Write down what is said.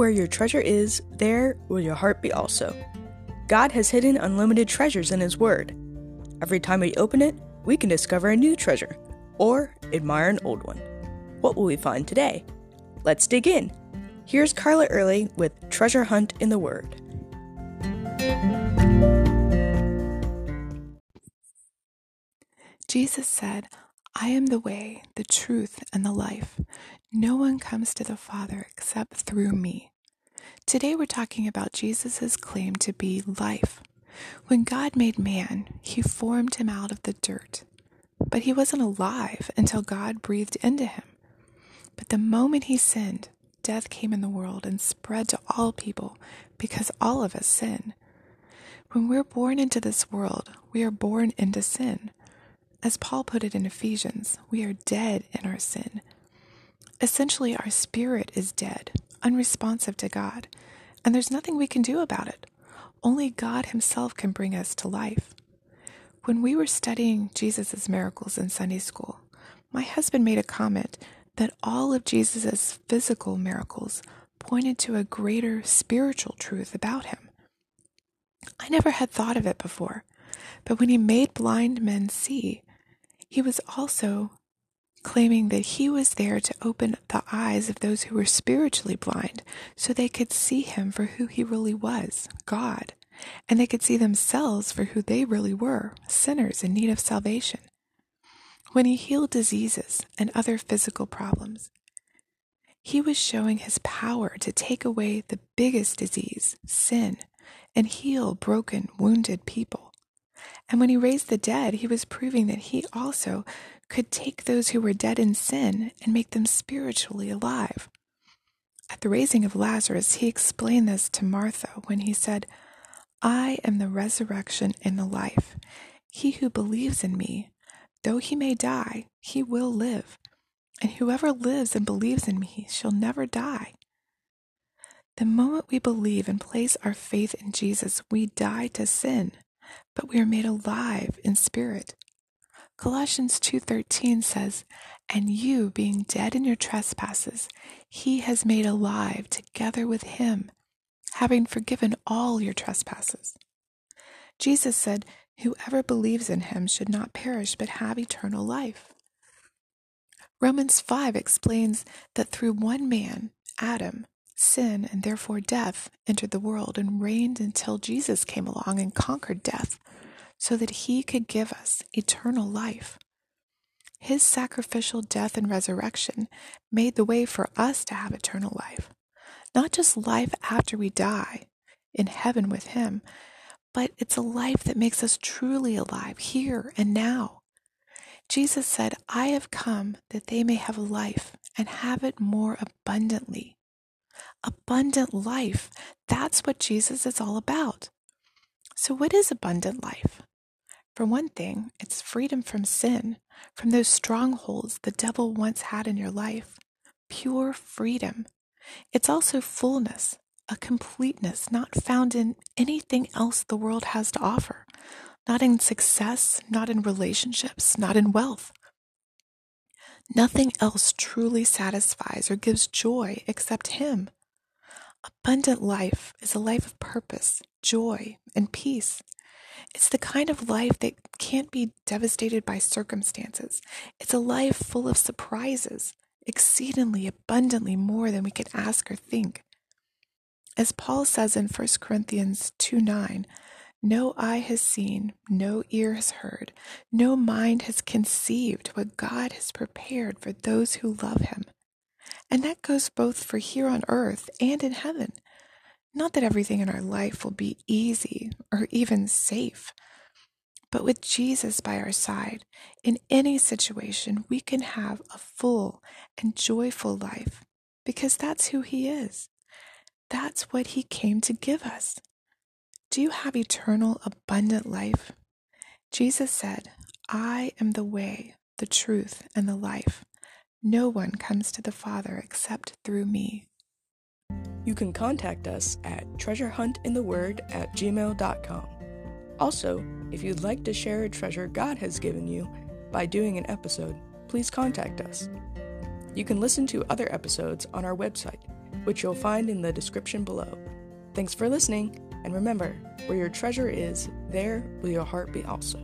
Where your treasure is, there will your heart be also. God has hidden unlimited treasures in His Word. Every time we open it, we can discover a new treasure or admire an old one. What will we find today? Let's dig in. Here's Carla Early with Treasure Hunt in the Word. Jesus said, I am the way, the truth, and the life. No one comes to the Father except through me. Today we're talking about Jesus' claim to be life. When God made man, he formed him out of the dirt. But he wasn't alive until God breathed into him. But the moment he sinned, death came in the world and spread to all people because all of us sin. When we're born into this world, we are born into sin. As Paul put it in Ephesians, we are dead in our sin. Essentially, our spirit is dead, unresponsive to God, and there's nothing we can do about it. Only God Himself can bring us to life. When we were studying Jesus' miracles in Sunday school, my husband made a comment that all of Jesus' physical miracles pointed to a greater spiritual truth about him. I never had thought of it before, but when he made blind men see, he was also claiming that he was there to open the eyes of those who were spiritually blind so they could see him for who he really was God and they could see themselves for who they really were sinners in need of salvation. When he healed diseases and other physical problems, he was showing his power to take away the biggest disease, sin, and heal broken, wounded people. And when he raised the dead, he was proving that he also could take those who were dead in sin and make them spiritually alive. At the raising of Lazarus, he explained this to Martha when he said, I am the resurrection and the life. He who believes in me, though he may die, he will live. And whoever lives and believes in me shall never die. The moment we believe and place our faith in Jesus, we die to sin, but we are made alive in spirit. Colossians 2:13 says, "And you being dead in your trespasses, he has made alive together with him, having forgiven all your trespasses. Jesus said, Whoever believes in him should not perish but have eternal life. Romans 5 explains that through one man, Adam, sin and therefore death entered the world and reigned until Jesus came along and conquered death so that he could give us eternal life. His sacrificial death and resurrection made the way for us to have eternal life not just life after we die in heaven with Him, but it's a life that makes us truly alive here and now. Jesus said, I have come that they may have life and have it more abundantly. Abundant life, that's what Jesus is all about. So, what is abundant life? For one thing, it's freedom from sin, from those strongholds the devil once had in your life. Pure freedom it's also fullness, a completeness not found in anything else the world has to offer, not in success, not in relationships, not in wealth. Nothing else truly satisfies or gives joy except Him. Abundant life is a life of purpose, joy, and peace. It's the kind of life that can't be devastated by circumstances. It's a life full of surprises, exceedingly abundantly more than we could ask or think. As Paul says in 1 Corinthians 2 9, no eye has seen, no ear has heard, no mind has conceived what God has prepared for those who love him. And that goes both for here on earth and in heaven. Not that everything in our life will be easy or even safe. But with Jesus by our side, in any situation, we can have a full and joyful life because that's who He is. That's what He came to give us. Do you have eternal, abundant life? Jesus said, I am the way, the truth, and the life. No one comes to the Father except through me. You can contact us at treasurehuntintheword at gmail.com. Also, if you'd like to share a treasure God has given you by doing an episode, please contact us. You can listen to other episodes on our website which you'll find in the description below. Thanks for listening, and remember, where your treasure is, there will your heart be also.